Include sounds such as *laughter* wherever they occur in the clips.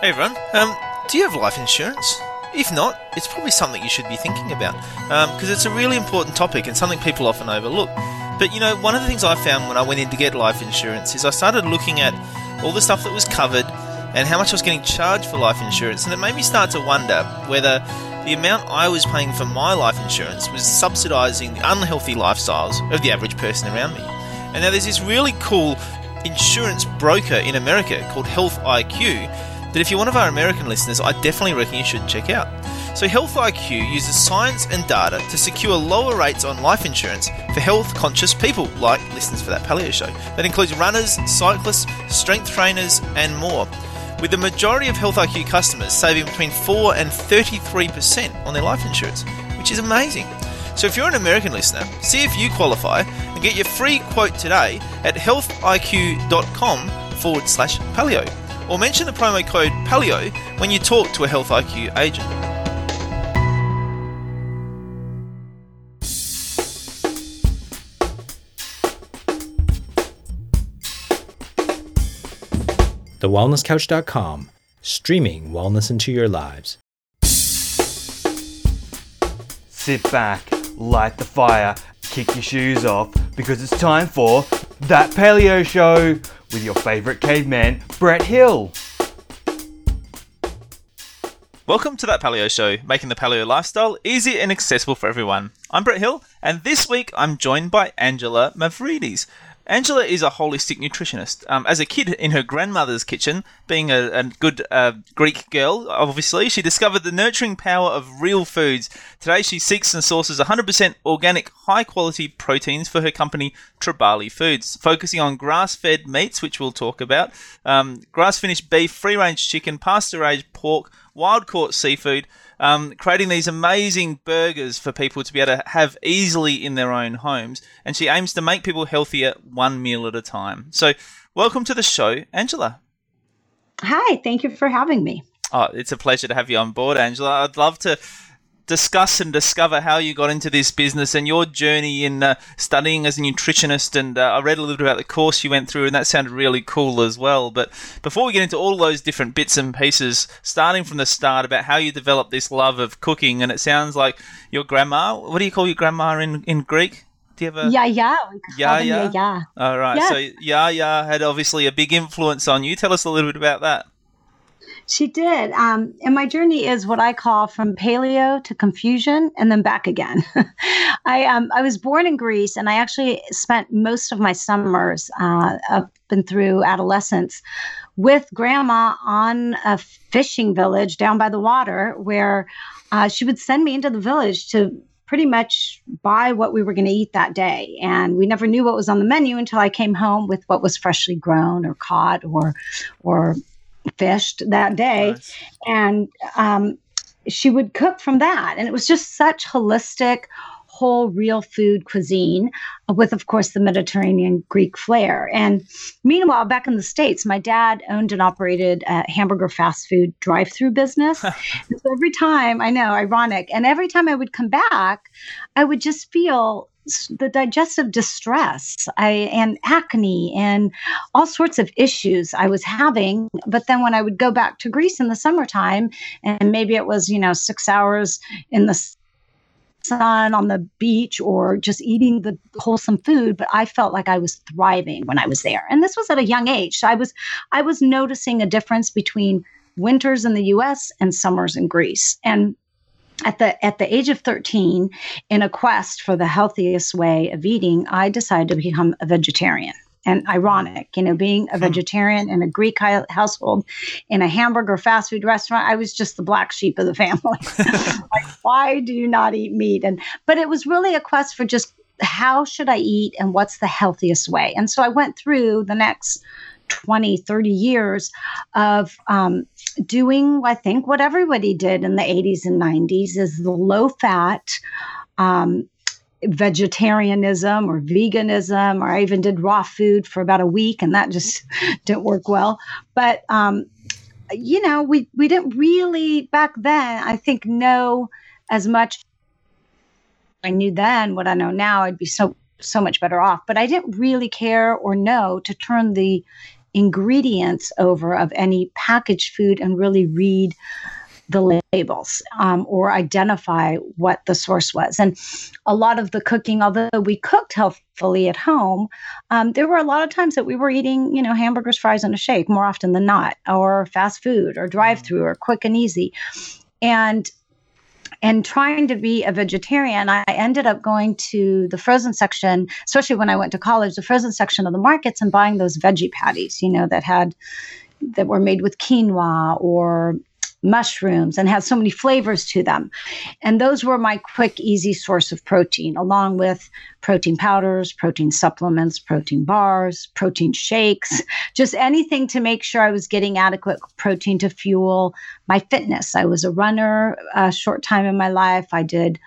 Hey everyone, um, do you have life insurance? If not, it's probably something you should be thinking about because um, it's a really important topic and something people often overlook. But you know, one of the things I found when I went in to get life insurance is I started looking at all the stuff that was covered and how much I was getting charged for life insurance, and it made me start to wonder whether the amount I was paying for my life insurance was subsidising the unhealthy lifestyles of the average person around me. And now there's this really cool insurance broker in America called Health IQ that if you're one of our American listeners, I definitely reckon you should check out. So, Health IQ uses science and data to secure lower rates on life insurance for health conscious people like listeners for that paleo show. That includes runners, cyclists, strength trainers, and more. With the majority of Health IQ customers saving between 4 and 33% on their life insurance, which is amazing. So, if you're an American listener, see if you qualify and get your free quote today at healthiq.com forward slash paleo or mention the promo code PALEO when you talk to a Health IQ agent. TheWellnessCouch.com, streaming wellness into your lives. Sit back, light the fire, kick your shoes off, because it's time for That Paleo Show with your favorite caveman, Brett Hill. Welcome to that Paleo Show, making the paleo lifestyle easy and accessible for everyone. I'm Brett Hill, and this week I'm joined by Angela Mavridis. Angela is a holistic nutritionist. Um, as a kid in her grandmother's kitchen, being a, a good uh, Greek girl, obviously, she discovered the nurturing power of real foods. Today, she seeks and sources 100% organic, high quality proteins for her company, Tribali Foods, focusing on grass fed meats, which we'll talk about, um, grass finished beef, free range chicken, pasture raised pork, wild caught seafood um, creating these amazing burgers for people to be able to have easily in their own homes. And she aims to make people healthier one meal at a time. So, welcome to the show, Angela. Hi, thank you for having me. Oh, it's a pleasure to have you on board, Angela. I'd love to discuss and discover how you got into this business and your journey in uh, studying as a nutritionist. And uh, I read a little bit about the course you went through, and that sounded really cool as well. But before we get into all those different bits and pieces, starting from the start about how you developed this love of cooking, and it sounds like your grandma. What do you call your grandma in in Greek? Do you have a yeah yeah yeah yeah yeah? All right, yes. so yeah yeah had obviously a big influence on you. Tell us a little bit about that. She did. Um, and my journey is what I call from paleo to confusion and then back again. *laughs* I um, I was born in Greece and I actually spent most of my summers uh, up and through adolescence with grandma on a fishing village down by the water where uh, she would send me into the village to pretty much buy what we were going to eat that day. And we never knew what was on the menu until I came home with what was freshly grown or caught or or fished that day. Nice. And um, she would cook from that. And it was just such holistic, whole, real food cuisine with, of course, the Mediterranean Greek flair. And meanwhile, back in the States, my dad owned and operated a hamburger fast food drive through business. *laughs* so every time, I know, ironic, and every time I would come back, I would just feel the digestive distress I, and acne and all sorts of issues I was having. But then when I would go back to Greece in the summertime, and maybe it was, you know, six hours in the sun on the beach or just eating the wholesome food but i felt like i was thriving when i was there. And this was at a young age. So i was i was noticing a difference between winters in the us and summers in greece. And at the at the age of 13 in a quest for the healthiest way of eating i decided to become a vegetarian and ironic you know being a hmm. vegetarian in a greek household in a hamburger fast food restaurant i was just the black sheep of the family *laughs* like why do you not eat meat and but it was really a quest for just how should i eat and what's the healthiest way and so i went through the next 20 30 years of um, doing, I think, what everybody did in the 80s and 90s is the low fat. Um, vegetarianism or veganism, or I even did raw food for about a week, and that just *laughs* didn't work well. But um, you know, we we didn't really back then. I think know as much. I knew then what I know now. I'd be so so much better off. But I didn't really care or know to turn the ingredients over of any packaged food and really read the labels um, or identify what the source was. And a lot of the cooking, although we cooked healthfully at home, um, there were a lot of times that we were eating, you know, hamburgers, fries, and a shake more often than not, or fast food, or drive through, or quick and easy. And and trying to be a vegetarian, I ended up going to the frozen section, especially when I went to college, the frozen section of the markets and buying those veggie patties, you know, that had that were made with quinoa or mushrooms and had so many flavors to them. And those were my quick, easy source of protein, along with protein powders, protein supplements, protein bars, protein shakes, just anything to make sure I was getting adequate protein to fuel my fitness. I was a runner a short time in my life. I did.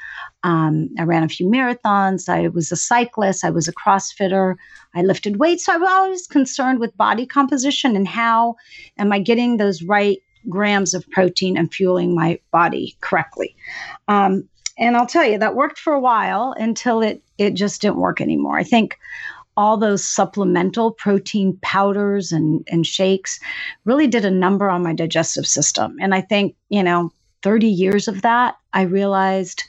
Um, I ran a few marathons. I was a cyclist. I was a CrossFitter. I lifted weights. So I was always concerned with body composition and how am I getting those right grams of protein and fueling my body correctly. Um, and I'll tell you that worked for a while until it it just didn't work anymore. I think all those supplemental protein powders and, and shakes really did a number on my digestive system. And I think, you know, 30 years of that, I realized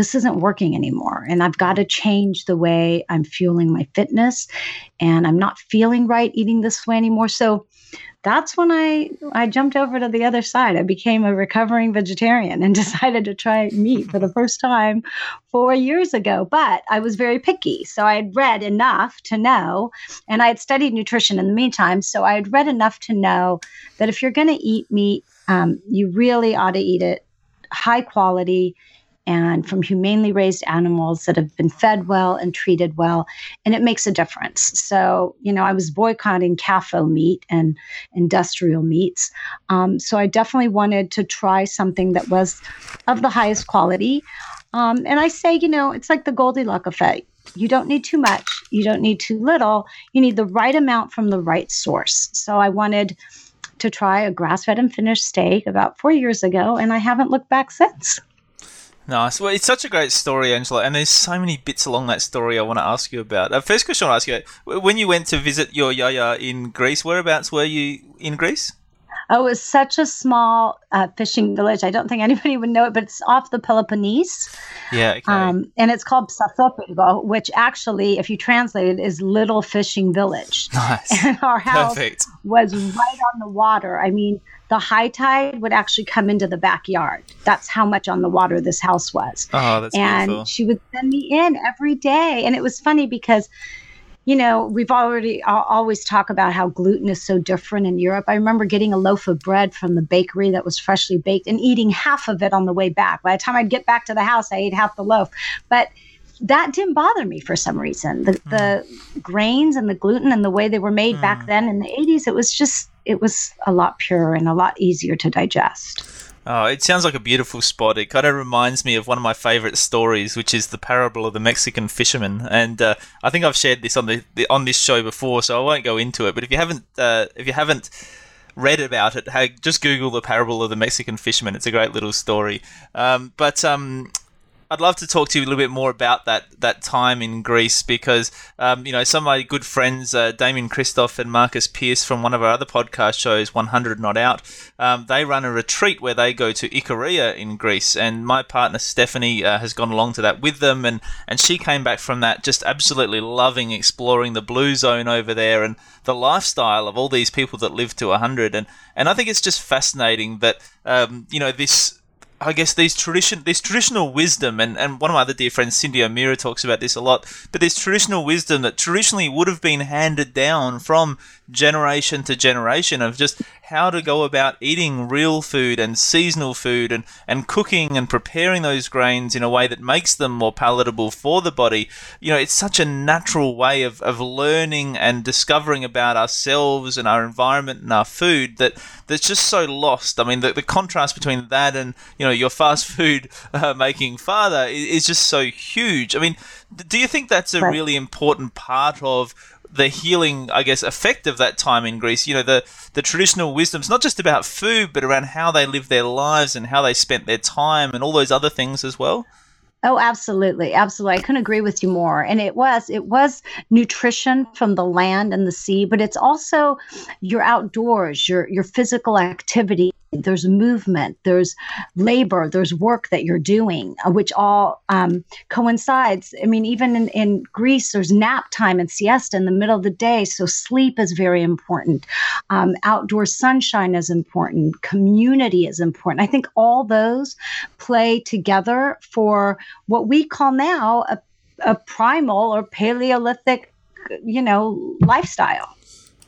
this isn't working anymore. And I've got to change the way I'm fueling my fitness. And I'm not feeling right eating this way anymore. So that's when I I jumped over to the other side. I became a recovering vegetarian and *laughs* decided to try meat for the first time four years ago. But I was very picky, so I had read enough to know, and I had studied nutrition in the meantime. So I had read enough to know that if you're going to eat meat, um, you really ought to eat it high quality and from humanely raised animals that have been fed well and treated well. And it makes a difference. So, you know, I was boycotting CAFO meat and industrial meats. Um, so I definitely wanted to try something that was of the highest quality. Um, and I say, you know, it's like the Goldilocks effect. You don't need too much, you don't need too little. You need the right amount from the right source. So I wanted to try a grass fed and finished steak about four years ago, and I haven't looked back since. Nice. Well, it's such a great story, Angela, and there's so many bits along that story I want to ask you about. Uh, first question I want to ask you: When you went to visit your yaya in Greece, whereabouts were you in Greece? Oh, it was such a small uh, fishing village. I don't think anybody would know it, but it's off the Peloponnese. Yeah. Okay. Um, and it's called Psathopyrgo, which actually, if you translate it, is Little Fishing Village. *laughs* Nice. And our house Perfect. was right on the water. I mean, the high tide would actually come into the backyard. That's how much on the water this house was. Oh, that's beautiful. and beautiful. she would send me in every day. And it was funny because, you know, we've already always talk about how gluten is so different in Europe. I remember getting a loaf of bread from the bakery that was freshly baked and eating half of it on the way back. By the time I'd get back to the house, I ate half the loaf. But that didn't bother me for some reason. The, mm. the grains and the gluten and the way they were made mm. back then in the 80s, it was just it was a lot purer and a lot easier to digest. Oh, it sounds like a beautiful spot. It kind of reminds me of one of my favorite stories, which is the parable of the Mexican fisherman. And uh, I think I've shared this on the, the, on this show before, so I won't go into it. But if you haven't uh, if you haven't read about it, hey, just Google the parable of the Mexican fisherman. It's a great little story. Um, but um, I'd love to talk to you a little bit more about that that time in Greece because um, you know some of my good friends, uh, Damian Kristof and Marcus Pearce from one of our other podcast shows, 100 Not Out, um, they run a retreat where they go to Ikaria in Greece, and my partner Stephanie uh, has gone along to that with them, and and she came back from that just absolutely loving exploring the blue zone over there and the lifestyle of all these people that live to 100, and and I think it's just fascinating that um, you know this I guess these tradition, this traditional wisdom, and, and one of my other dear friends, Cyndi O'Meara, talks about this a lot. But this traditional wisdom that traditionally would have been handed down from generation to generation of just how to go about eating real food and seasonal food and, and cooking and preparing those grains in a way that makes them more palatable for the body. You know, it's such a natural way of, of learning and discovering about ourselves and our environment and our food that that's just so lost. I mean, the, the contrast between that and, you know, your fast *laughs* food uh, making father is, is just so huge. I mean, do you think that's a really important part of the healing, I guess, effect of that time in Greece. You know, the the traditional wisdoms, not just about food, but around how they lived their lives and how they spent their time and all those other things as well. Oh, absolutely, absolutely. I couldn't agree with you more. And it was it was nutrition from the land and the sea, but it's also your outdoors, your your physical activity. There's movement, there's labor, there's work that you're doing, uh, which all um, coincides. I mean, even in, in Greece, there's nap time and siesta in the middle of the day, so sleep is very important. Um, outdoor sunshine is important. Community is important. I think all those play together for what we call now a, a primal or Paleolithic, you know, lifestyle.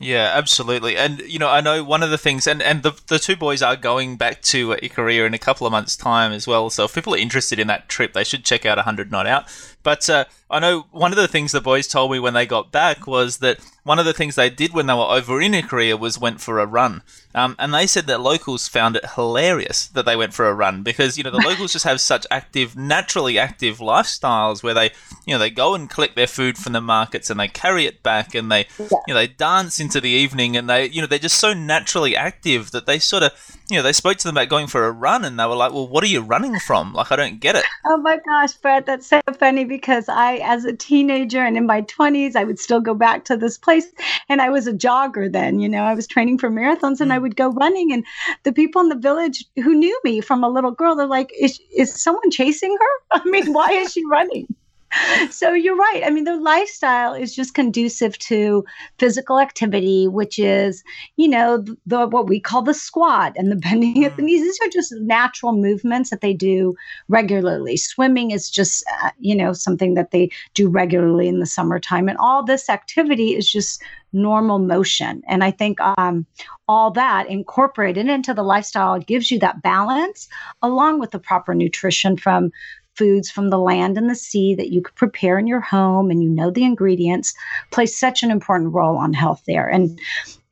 Yeah, absolutely. And you know, I know one of the things, and and the the two boys are going back to Ikaria in a couple of months' time as well. So if people are interested in that trip, they should check out 100 Not Out. But uh, I know one of the things the boys told me when they got back was that one of the things they did when they were over in Ikaria was went for a run. Um, and they said that locals found it hilarious that they went for a run because, you know, the *laughs* locals just have such active, naturally active lifestyles where they, you know, they go and collect their food from the markets and they carry it back and they, yeah. you know, they dance into the evening and they, you know, they're just so naturally active that they sort of, you know, they spoke to them about going for a run and they were like, well, what are you running from? Like, I don't get it. Oh my gosh, Brad, that's so funny because I, as a teenager and in my 20s, I would still go back to this place. And I was a jogger then, you know, I was training for marathons and I mm. would go running. And the people in the village who knew me from a little girl, they're like, is, is someone chasing her? *laughs* I mean, why is she running? *laughs* so you're right. I mean, their lifestyle is just conducive to physical activity, which is, you know, the, the what we call the squat and the bending of the mm. knees. These are just natural movements that they do regularly. Swimming is just, uh, you know, something that they do regularly in the summertime, and all this activity is just normal motion. And I think um, all that incorporated into the lifestyle gives you that balance along with the proper nutrition from foods from the land and the sea that you could prepare in your home and you know the ingredients play such an important role on health there. And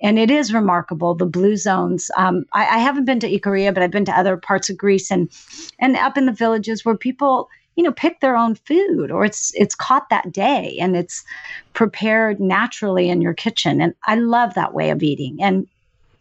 and it is remarkable the blue zones. Um, I, I haven't been to Ikaria, but I've been to other parts of Greece and and up in the villages where people you know pick their own food or it's it's caught that day and it's prepared naturally in your kitchen and i love that way of eating and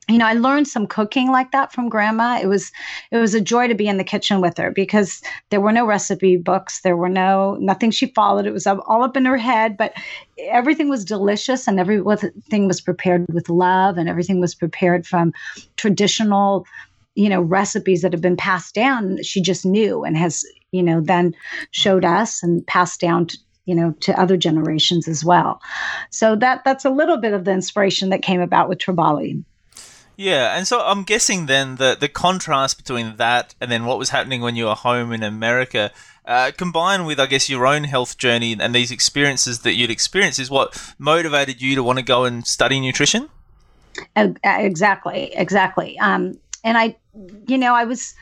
you know, I learned some cooking like that from grandma. It was it was a joy to be in the kitchen with her because there were no recipe books, there were no nothing she followed. It was all up in her head, but everything was delicious and everything was prepared with love and everything was prepared from traditional, you know, recipes that have been passed down. She just knew and has, you know, then showed us and passed down to, you know to other generations as well so that that's a little bit of the inspiration that came about with Tribali yeah, and so I'm guessing then the the contrast between that and then what was happening when you were home in America, uh, combined with I guess your own health journey and these experiences that you'd experienced, is what motivated you to want to go and study nutrition. Exactly, exactly. Um, and I, you know, I was.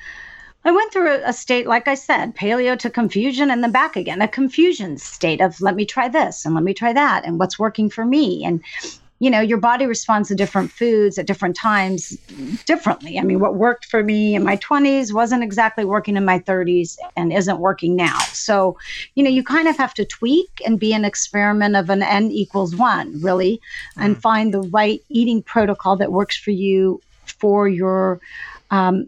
I went through a, state, like I said, paleo to confusion and then back again, a confusion state of let me try this and let me try that and what's working for me. And you know, your body responds to different foods at different times differently. I mean, what worked for me in my 20s wasn't exactly working in my 30s and isn't working now. So, you know, you kind of have to tweak and be an experiment of an n equals one, really, mm. and find the right eating protocol that works for you for your um,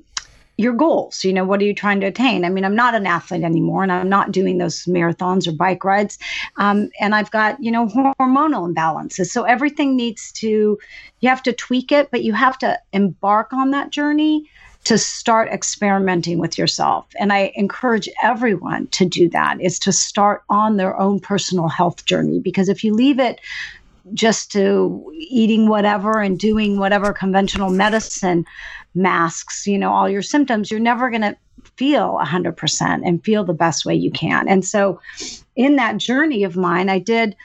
your goals. You know, what are you trying to attain? I mean, I'm not an athlete anymore, and I'm not doing those marathons or bike rides. Um, and I've got, you know, hormonal imbalances. So everything needs to, you have to tweak it, but you have to embark on that journey to start experimenting with yourself. And I encourage everyone to do that is to start on their own personal health journey because if you leave it just to eating whatever and doing whatever conventional medicine masks, you know, all your symptoms, you're never going to feel 100% and feel the best way you can. And so in that journey of mine, I did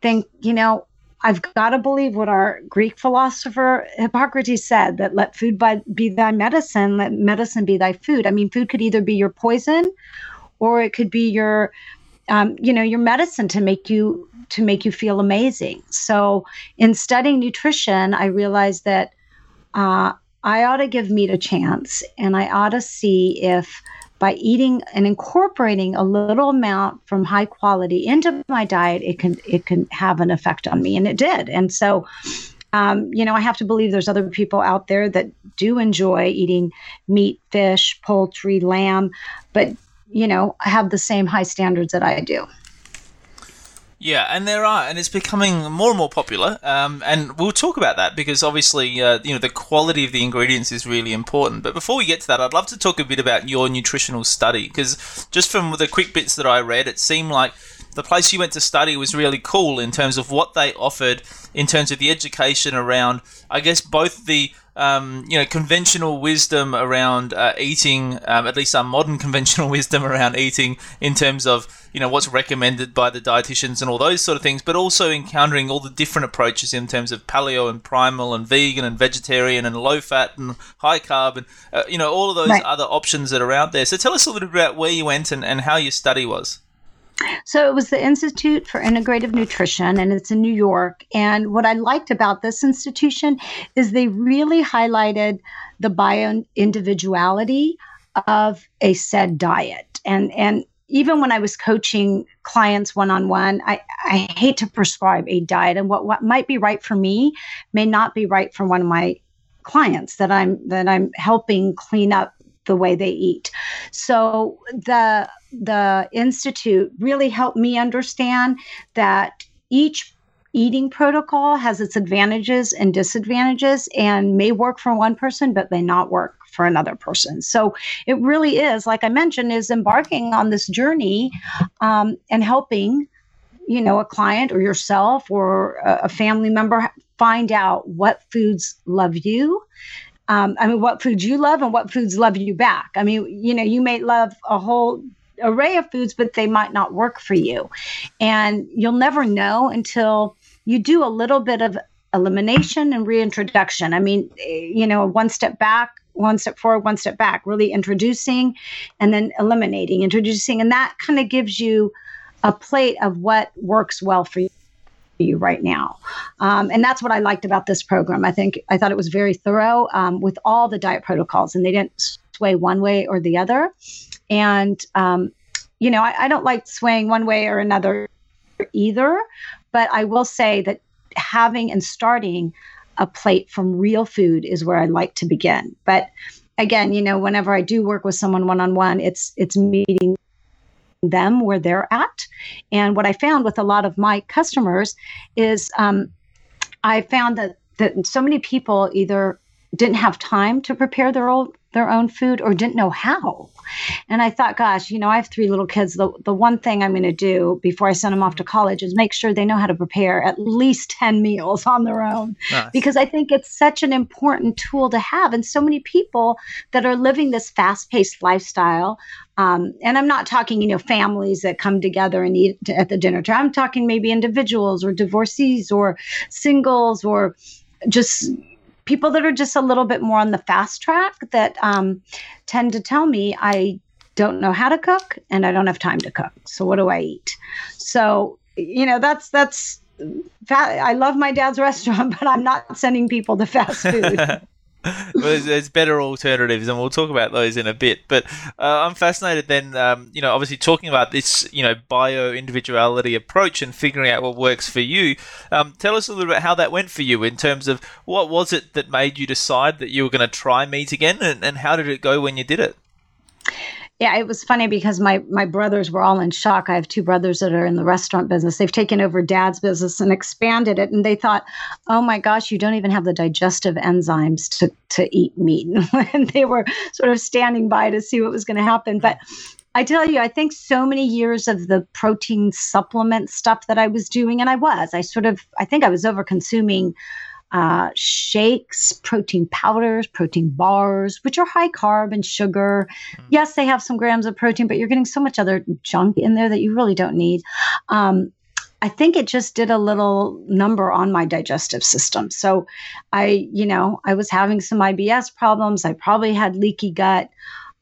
think, you know, I've got to believe what our Greek philosopher Hippocrates said that let food be thy medicine, let medicine be thy food. I mean, food could either be your poison or it could be your um, you know your medicine to make you to make you feel amazing so in studying nutrition i realized that uh, I ought to give meat a chance and I ought to see if by eating and incorporating a little amount from high quality into my diet, it can it can have an effect on me, and it did. And so, um, you know, I have to believe there's other people out there that do enjoy eating meat, fish, poultry, lamb, but you know, have the same high standards that I do. Yeah, and there are, and it's becoming more and more popular. Um, and we'll talk about that because obviously, uh, you know, the quality of the ingredients is really important. But before we get to that, I'd love to talk a bit about your nutritional study because just from the quick bits that I read, it seemed like the place you went to study was really cool in terms of what they offered in terms of the education around, I guess, both the um, you know, conventional wisdom around uh, eating, um, at least our modern *laughs* conventional wisdom around eating in terms of, you know, what's recommended by the dietitians and all those sort of things, but also encountering all the different approaches in terms of paleo and primal and vegan and vegetarian and low fat and high carb and, uh, you know, all of those right. other options that are out there. So tell us a little bit about where you went and, and how your study was. So it was the Institute for Integrative Nutrition, and it's in New York. And what I liked about this institution is they really highlighted the bio individuality of a said diet. And and even when I was coaching clients one on one, I, hate to prescribe a diet, and what, what might be right for me may not be right for one of my clients that I'm that I'm helping clean up the way they eat. So the the institute really helped me understand that each eating protocol has its advantages and disadvantages and may work for one person but may not work for another person so it really is like i mentioned is embarking on this journey um, and helping you know a client or yourself or a, a family member find out what foods love you um, I mean, what foods you love and what foods love you back. I mean, you know, you may love a whole array of foods, but they might not work for you. And you'll never know until you do a little bit of elimination and reintroduction. I mean, you know, one step back, one step forward, one step back, really introducing and then eliminating, introducing. And that kind of gives you a plate of what works well for you you right now. Um, and that's what I liked about this program. I think I thought it was very thorough um, with all the diet protocols, and they didn't sway one way or the other. And um, you know, I, I don't like swaying one way or another either, but I will say that having and starting a plate from real food is where I like to begin. But again, you know, whenever I do work with someone one on one, it's it's meeting them where they're at. And what I found with a lot of my customers is um, I found that that so many people either didn't have time to prepare their own their own food or didn't know how. And I thought, gosh, you know, I have three little kids. The, the one thing I'm going to do before I send them off to college is make sure they know how to prepare at least 10 meals on their own. Nice. Because I think it's such an important tool to have. And so many people that are living this fast paced lifestyle. Um, and I'm not talking, you know, families that come together and eat at the dinner time. I'm talking maybe individuals or divorcees or singles or just people that are just a little bit more on the fast track that um, tend to tell me I don't know how to cook and I don't have time to cook. So what do I eat? So you know that's that's I love my dad's *laughs* restaurant, but I'm not sending people to fast food. *laughs* there's, there's, better alternatives, and we'll talk about those in a bit. But uh, I'm fascinated. Then, um, you know, obviously talking about this, you know, bio individuality approach and figuring out what works for you. Um, tell us a little bit how that went for you in terms of what was it that made you decide that you were going to try meat again, and, and how did it go when you did it? Yeah, it was funny because my my brothers were all in shock. I have two brothers that are in the restaurant business. They've taken over dad's business and expanded it, and they thought, "Oh my gosh, you don't even have the digestive enzymes to to eat meat." *laughs* and they were sort of standing by to see what was going to happen. But I tell you, I think so many years of the protein supplement stuff that I was doing, and I was, I sort of, I think I was over consuming uh, shakes, protein powders, protein bars, which are high carb and sugar. Mm. Yes, they have some grams of protein, but you're getting so much other junk in there that you really don't need. Um, I think it just did a little number on my digestive system. So I, you know, I was having some IBS problems. I probably had leaky gut.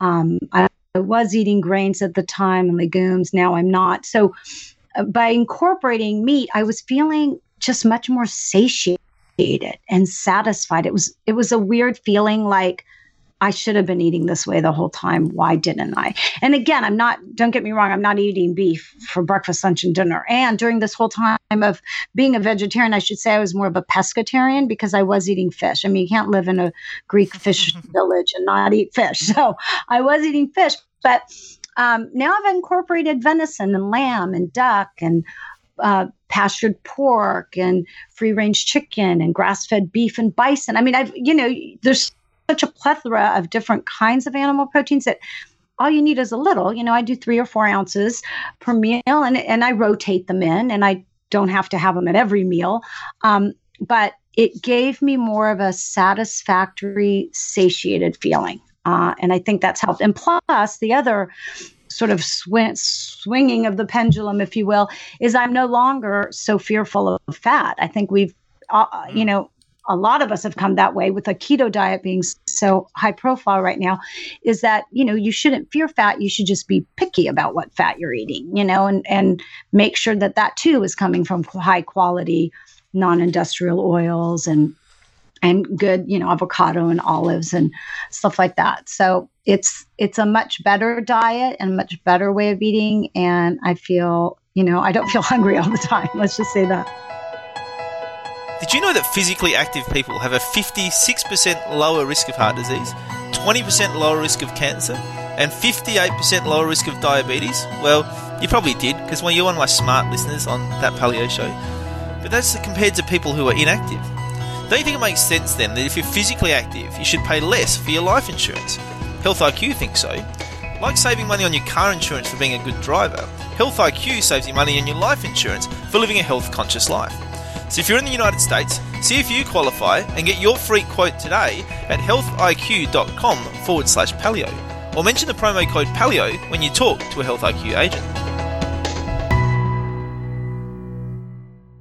Um, I, was eating grains at the time and legumes. Now I'm not. So uh, by incorporating meat, I was feeling just much more satiated and satisfied. It was it was a weird feeling like I should have been eating this way the whole time. Why didn't I? And again, I'm not, don't get me wrong, I'm not eating beef for breakfast, lunch, and dinner. And during this whole time of being a vegetarian, I should say I was more of a pescatarian because I was eating fish. I mean, you can't live in a Greek fish *laughs* village and not eat fish. So I was eating fish. But um, now I've incorporated venison and lamb and duck and uh, pastured pork and free range chicken and grass fed beef and bison. I mean, I've, you know, there's such a plethora of different kinds of animal proteins that all you need is a little. You know, I do three or four ounces per meal and, and I rotate them in and I don't have to have them at every meal. Um, but it gave me more of a satisfactory, satiated feeling. Uh, and I think that's helped. And plus, the other sort of sw- swinging of the pendulum, if you will, is I'm no longer so fearful of fat. I think we've, uh, you know, a lot of us have come that way with a keto diet being so high profile right now is that you know you shouldn't fear fat you should just be picky about what fat you're eating you know and and make sure that that too is coming from high quality non-industrial oils and and good you know avocado and olives and stuff like that so it's it's a much better diet and a much better way of eating and i feel you know i don't feel *laughs* hungry all the time let's just say that did you know that physically active people have a 56% lower risk of heart disease, 20% lower risk of cancer, and 58% lower risk of diabetes? Well, you probably did, because well, you're one of my smart listeners on that paleo show. But that's compared to people who are inactive. Don't you think it makes sense then that if you're physically active, you should pay less for your life insurance? Health IQ thinks so. Like saving money on your car insurance for being a good driver, Health IQ saves you money on your life insurance for living a health conscious life. So if you're in the United States, see if you qualify and get your free quote today at healthiq.com forward slash paleo. Or mention the promo code paleo when you talk to a Health IQ agent.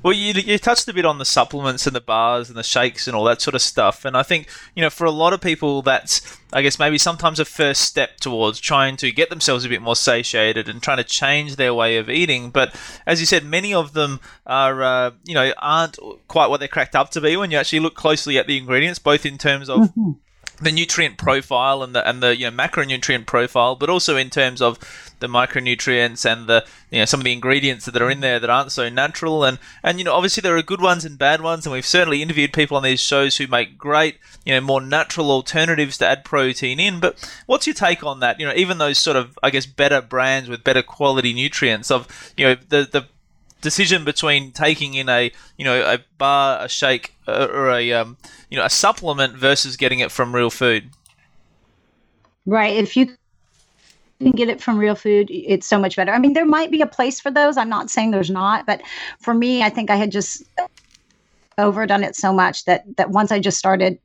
Well, you, you touched a bit on the supplements and the bars and the shakes and all that sort of stuff. And I think, you know, for a lot of people, that's, I guess, maybe sometimes a first step towards trying to get themselves a bit more satiated and trying to change their way of eating. But as you said, many of them are, uh, you know, aren't quite what they're cracked up to be when you actually look closely at the ingredients, both in terms of. Mm-hmm the nutrient profile and the and the you know macronutrient profile, but also in terms of the micronutrients and the you know some of the ingredients that are in there that aren't so natural. And and you know obviously there are good ones and bad ones and we've certainly interviewed people on these shows who make great you know more natural alternatives to add protein in. But what's your take on that? You know even those sort of I guess better brands with better quality nutrients of you know the the decision between taking in a you know a bar, a shake, uh, or a um, you know a supplement versus getting it from real food. Right. If you can get it from real food, it's so much better. I mean, there might be a place for those. I'm not saying there's not, but for me, I think I had just overdone it so much that that once I just started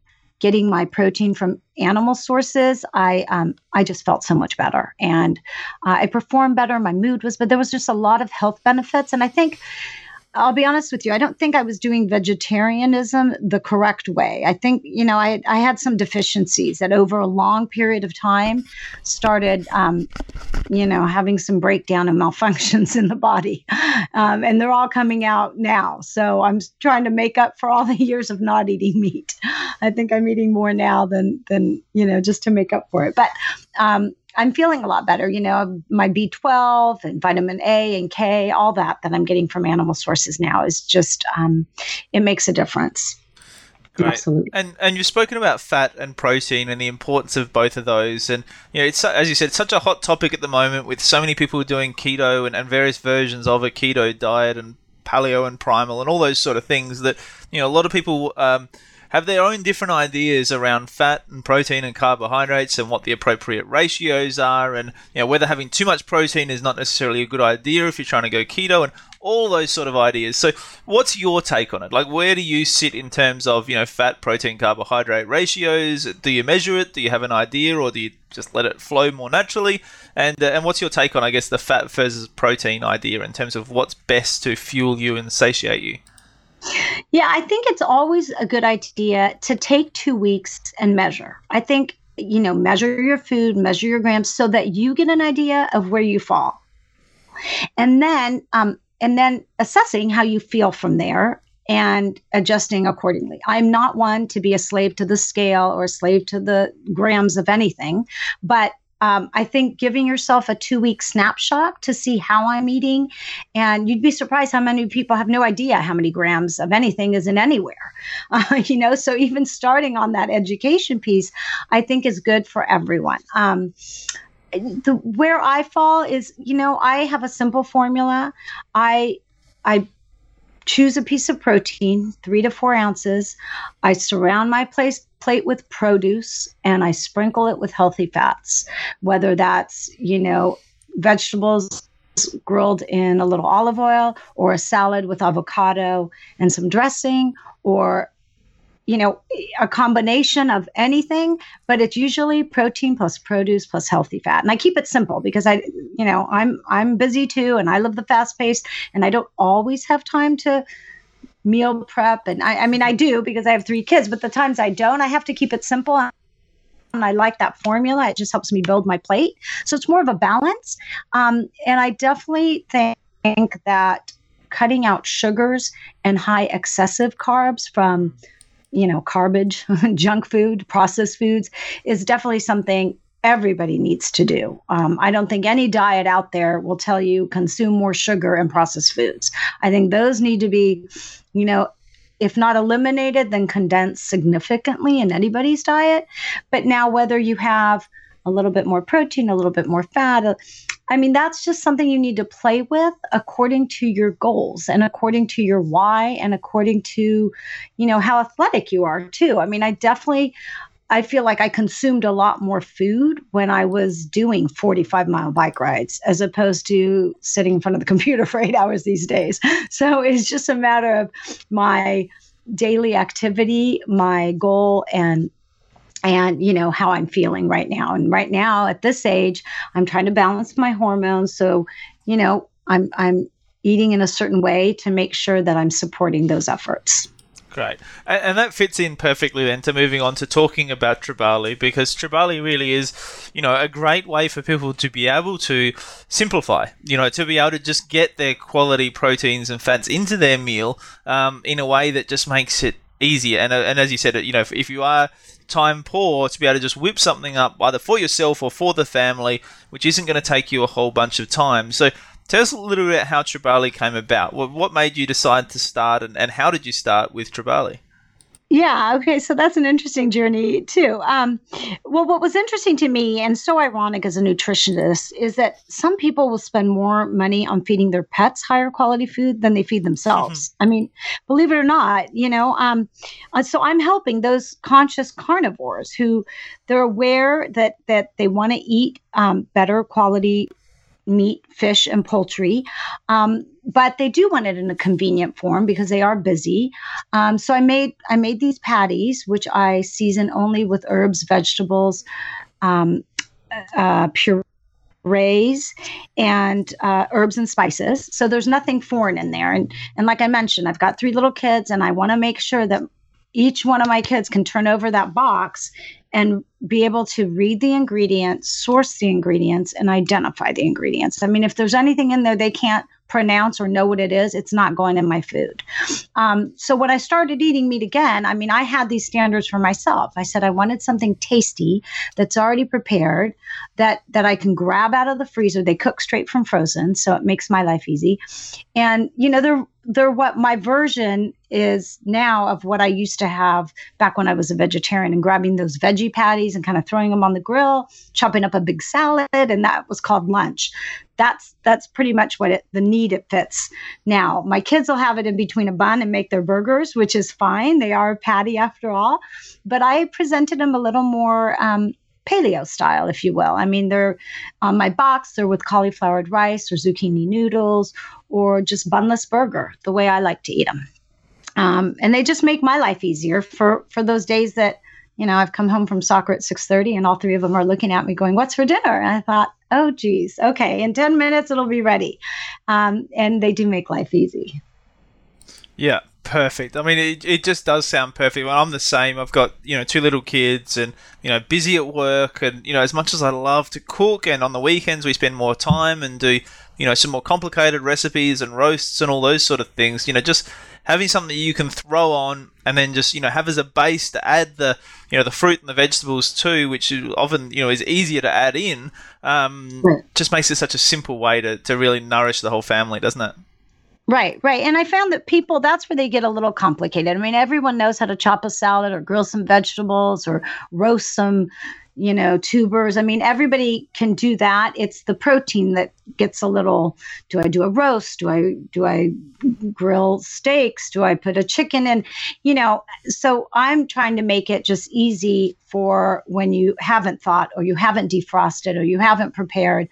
getting my protein from animal sources, I um, I just felt so much better, and uh, I performed better. My mood was, but there was just a lot of health benefits, and I think I'll be honest with you. I don't think I was doing vegetarianism the correct way. I think, you know, I, I had some deficiencies that over a long period of time started, um, you know, having some breakdown and *laughs* malfunctions in the body. Um, and they're all coming out now. So I'm trying to make up for all the *laughs* years of not eating meat. I think I'm eating more now than, than you know, just to make up for it. But um, I'm feeling a lot better. You know, my B12 and vitamin A and K, all that that I'm getting from animal sources now is just um, it makes a difference. Great. Absolutely. And and you've spoken about fat and protein and the importance of both of those. And you know, it's as you said, such a hot topic at the moment with so many people doing keto and, and various versions of a keto diet and paleo and primal and all those sort of things that you know a lot of people. Um, have their own different ideas around fat and protein and carbohydrates and what the appropriate ratios are and you know whether having too much protein is not necessarily a good idea if you're trying to go keto and all those sort of ideas. So what's your take on it? Like where do you sit in terms of, you know, fat, protein, carbohydrate ratios? Do you measure it? Do you have an idea or do you just let it flow more naturally? And uh, and what's your take on I guess the fat versus protein idea in terms of what's best to fuel you and satiate you? Yeah, I think it's always a good idea to take two weeks and measure. I think, you know, measure your food, measure your grams so that you get an idea of where you fall. And then, um, and then assessing how you feel from there and adjusting accordingly. I'm not one to be a slave to the scale or a slave to the grams of anything, but um, I think giving yourself a two week snapshot to see how I'm eating, and you'd be surprised how many people have no idea how many grams of anything is in anywhere. *laughs* Uh, you know, so even starting on that education piece, I think is good for everyone. Um, the where I fall is, you know, I have a simple formula. I I choose a piece of protein, three to four ounces. I surround my place plate with produce and I sprinkle it with healthy fats, whether that's, you know, vegetables grilled in a little olive oil or a salad with avocado and some dressing or you know a combination of anything but it's usually protein plus produce plus healthy fat. And i keep it simple because i you know i'm i'm busy too and i love the fast pace and i don't always have time to meal prep and I, I mean i do because i have three kids but the times i don't i have to keep it simple and I like that formula. It just helps me build my plate. So it's more of a balance. Um, and I definitely think that cutting out sugars and high excessive carbs from, you know, garbage, *laughs* junk food, processed foods is definitely something everybody needs to do. Um, I don't think any diet out there will tell you consume more sugar and processed foods. I think those need to be, you know, if not eliminated, then condensed significantly in anybody's diet. But now, whether you have a little bit more protein, a little bit more fat, uh, I mean, that's just something you need to play with according to your goals and according to your why and according to, you know, how athletic you are too. I mean, I definitely I feel like I consumed a lot more food when I was doing 45 mile bike rides as opposed to sitting in front of the *laughs* computer for eight hours these days. *laughs* So it's just a matter of my daily activity, my goal, and and you know how i'm feeling right now. And right now at this age i'm trying to balance my hormones. So you know i'm i'm eating in a certain way to make sure that i'm supporting those efforts Great. And, and, that fits in perfectly then to moving on to talking about Tribali because Tribali really is, you know, a great way for people to be able to simplify, you know, to be able to just get their quality proteins and fats into their meal um, in a way that just makes it easier. And, uh, and as you said, you know, if, if you are time poor, to be able to just whip something up either for yourself or for the family, which isn't going to take you a whole bunch of time. So Tell us a little bit how Tribali came about. What what made you decide to start, and, and how did you start with Tribali? Yeah. Okay. So that's an interesting journey too. Um, well, what was interesting to me and so ironic as a nutritionist is that some people will spend more money on feeding their pets higher quality food than they feed themselves. Mm-hmm. I mean, believe it or not, you know. Um, uh, so I'm helping those conscious carnivores who they're aware that that they want to eat um, better quality meat, fish, and poultry. Um, but they do want it in a convenient form because they are busy. Um, so I made I made these patties, which I season only with herbs, vegetables, um, uh, purees, and uh, herbs and spices. So there's nothing foreign in there. And and like I mentioned, I've got three little kids, and I want to make sure that each one of my kids can turn over that box and be able to read the ingredients, source the ingredients, and identify the ingredients. I mean, if there's anything in there they can't pronounce or know what it is, it's not going in my food. Um, so when I started eating meat again, I mean, I had these standards for myself. I said I wanted something tasty that's already prepared, that that I can grab out of the freezer. They cook straight from frozen, so it makes my life easy. And you know, they're they're what my version is now of what I used to have back when I was a vegetarian and grabbing those veggie patties and kind of throwing them on the grill, chopping up a big salad, and that was called lunch. That's that's pretty much what it the need it fits now. My kids will have it in between a bun and make their burgers, which is fine. They are a patty after all, but I presented them a little more um, paleo style, if you will. I mean, they're on my box, they're with cauliflowered rice or zucchini noodles or just bunless burger, the way I like to eat them. Um, and they just make my life easier for for those days that you know I've come home from soccer at six thirty, and all three of them are looking at me going, "What's for dinner?" And I thought, "Oh, geez, okay, in ten minutes it'll be ready," um, and they do make life easy. Yeah, perfect. I mean, it, it just does sound perfect. Well, I'm the same. I've got you know two little kids, and you know busy at work, and you know as much as I love to cook, and on the weekends we spend more time and do you know some more complicated recipes and roasts and all those sort of things. You know, just having something you can throw on and then just you know have as a base to add the you know the fruit and the vegetables too, which often you know is easier to add in. Um. Just makes it such a simple way to to really nourish the whole family, doesn't it? Right, right. And I found that people, that's where they get a little complicated. I mean, everyone knows how to chop a salad or grill some vegetables or roast some, you know, tubers. I mean, everybody can do that. It's the protein that gets a little do I do a roast? Do I do I grill steaks? Do I put a chicken in? You know, so I'm trying to make it just easy for when you haven't thought or you haven't defrosted or you haven't prepared.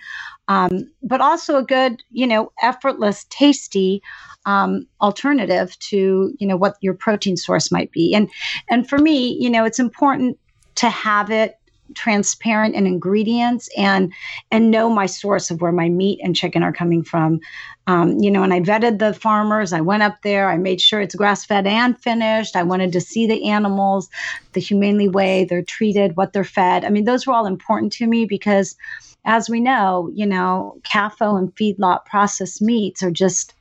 Um, but also a good, you know, effortless, tasty um, alternative to you know what your protein source might be. And and for me, you know, it's important to have it transparent in ingredients and and know my source of where my meat and chicken are coming from. Um, you know and i vetted the farmers. I went up there. I made sure it's grass fed and finished. I wanted to see the animals the humanely way they're treated what they're fed. I mean those were all important to me because as we know you know CAFO and feedlot processed meats are just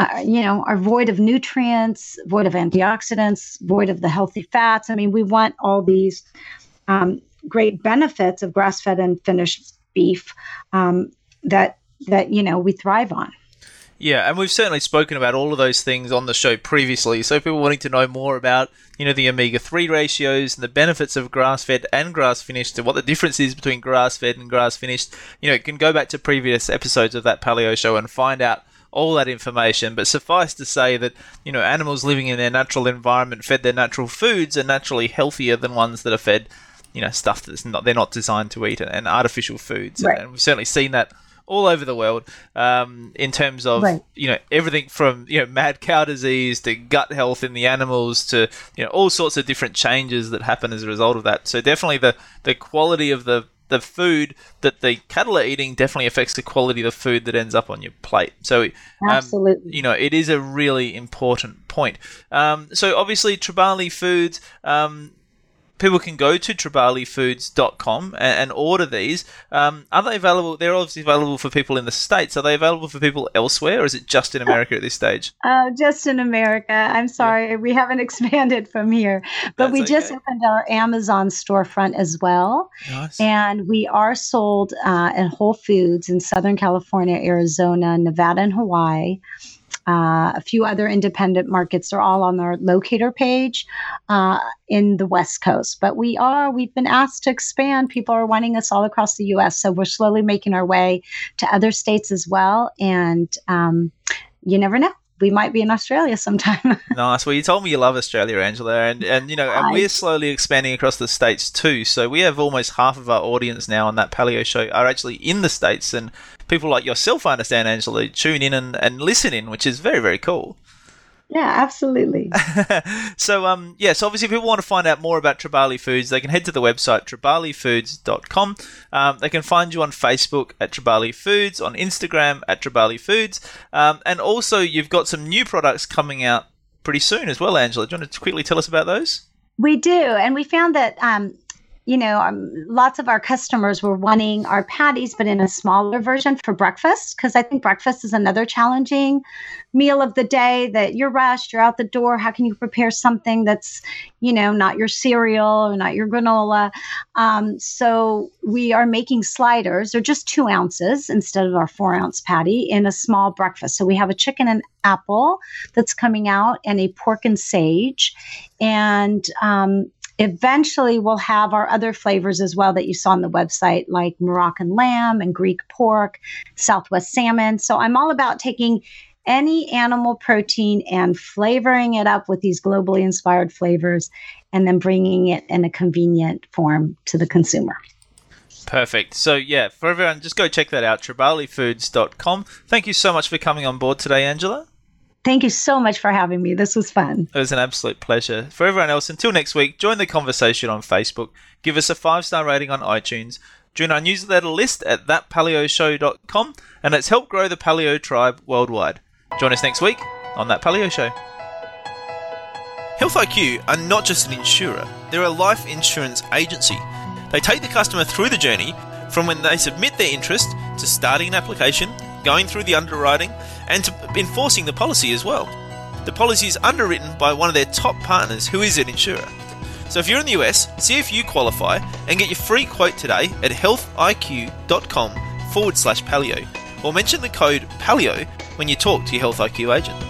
uh, you know, are void of nutrients, void of antioxidants, void of the healthy fats. I mean, we want all these um, great benefits of grass-fed and finished beef um, that that you know we thrive on. Yeah, and we've certainly spoken about all of those things on the show previously. So, if people wanting to know more about, you know, the omega-3 ratios and the benefits of grass-fed and grass-finished and what the difference is between grass-fed and grass-finished, you know, can go back to previous episodes of that paleo show and find out all that information. But suffice to say that, you know, animals living in their natural environment, fed their natural foods, are naturally healthier than ones that are fed, you know, stuff that's not they're not designed to eat and artificial foods. Right. And we've certainly seen that all over the world um, in terms of Right. you know everything from you know mad cow disease to gut health in the animals to you know all sorts of different changes that happen as a result of that. So definitely the the quality of the the food that the cattle are eating definitely affects the quality of the food that ends up on your plate. So um, Absolutely. you know, it is a really important point. Um, so obviously, Tribali Foods. Um, People can go to tribalifoods.com and, and order these. Um, are they available? They're obviously available for people in the States. Are they available for people elsewhere, or is it just in America at this stage? Uh, just in America. I'm sorry, we haven't *laughs* expanded from here, but That's we just okay. opened our Amazon storefront as well. Nice. And we are sold uh, at Whole Foods in Southern California, Arizona, Nevada, and Hawaii. Uh, a few other independent markets are all on our locator page uh, in the West Coast. But we are, we've been asked to expand. People are wanting us all across the US. So we're slowly making our way to other states as well. And um, you never know. We might be in Australia sometime. *laughs* Nice. Well, you told me you love Australia, Angela, and and you know, and we're slowly expanding across the states too. So we have almost half of our audience now on that paleo show are actually in the states, and people like yourself, I understand, Angela, tune in and, and listen in, which is very very cool. yeah, absolutely. *laughs* so um yes, so obviously if people want to find out more about Tribali Foods, they can head to the website tribalifoods.com. Um, they can find you on Facebook at Tribali Foods, on Instagram at Tribali Foods, um, and also you've got some new products coming out pretty soon as well, Angela. Do you want to quickly tell us about those? We do, and we found that um, you know um, lots of our customers were wanting our patties, but in a smaller version for breakfast because I think breakfast is another challenging meal of the day. That you're rushed, you're out the door. How can you prepare something that's you know not your cereal or not your granola? Um, so we are making sliders. They're just two ounces instead of our four ounce patty in a small breakfast. So we have a chicken and apple that's coming out, and a pork and sage, and um, eventually we'll have our other flavors as well that you saw on the website like moroccan lamb and greek pork southwest salmon so i'm all about taking any animal protein and flavoring it up with these globally inspired flavors and then bringing it in a convenient form to the consumer Perfect. So yeah, for everyone, just go check that out, tribalifoods.com. Thank you so much for coming on board today, Angela. Thank you so much for having me this was fun It was an absolute pleasure. For everyone else, until next week, join the conversation on Facebook, give us a five star rating on iTunes, join our newsletter list at thatpaleoshow.com, and let's help grow the paleo tribe worldwide. Join us next week on That Paleo Show. Health IQ are not just an insurer, they're a life insurance agency. They take the customer through the journey from when they submit their interest to starting an application, going through the underwriting, and to enforcing the policy as well. The policy is underwritten by one of their top partners who is an insurer. So if you're in the US, see if you qualify and get your free quote today at healthiq.com forward slash paleo or mention the code paleo when you talk to your Health IQ agent.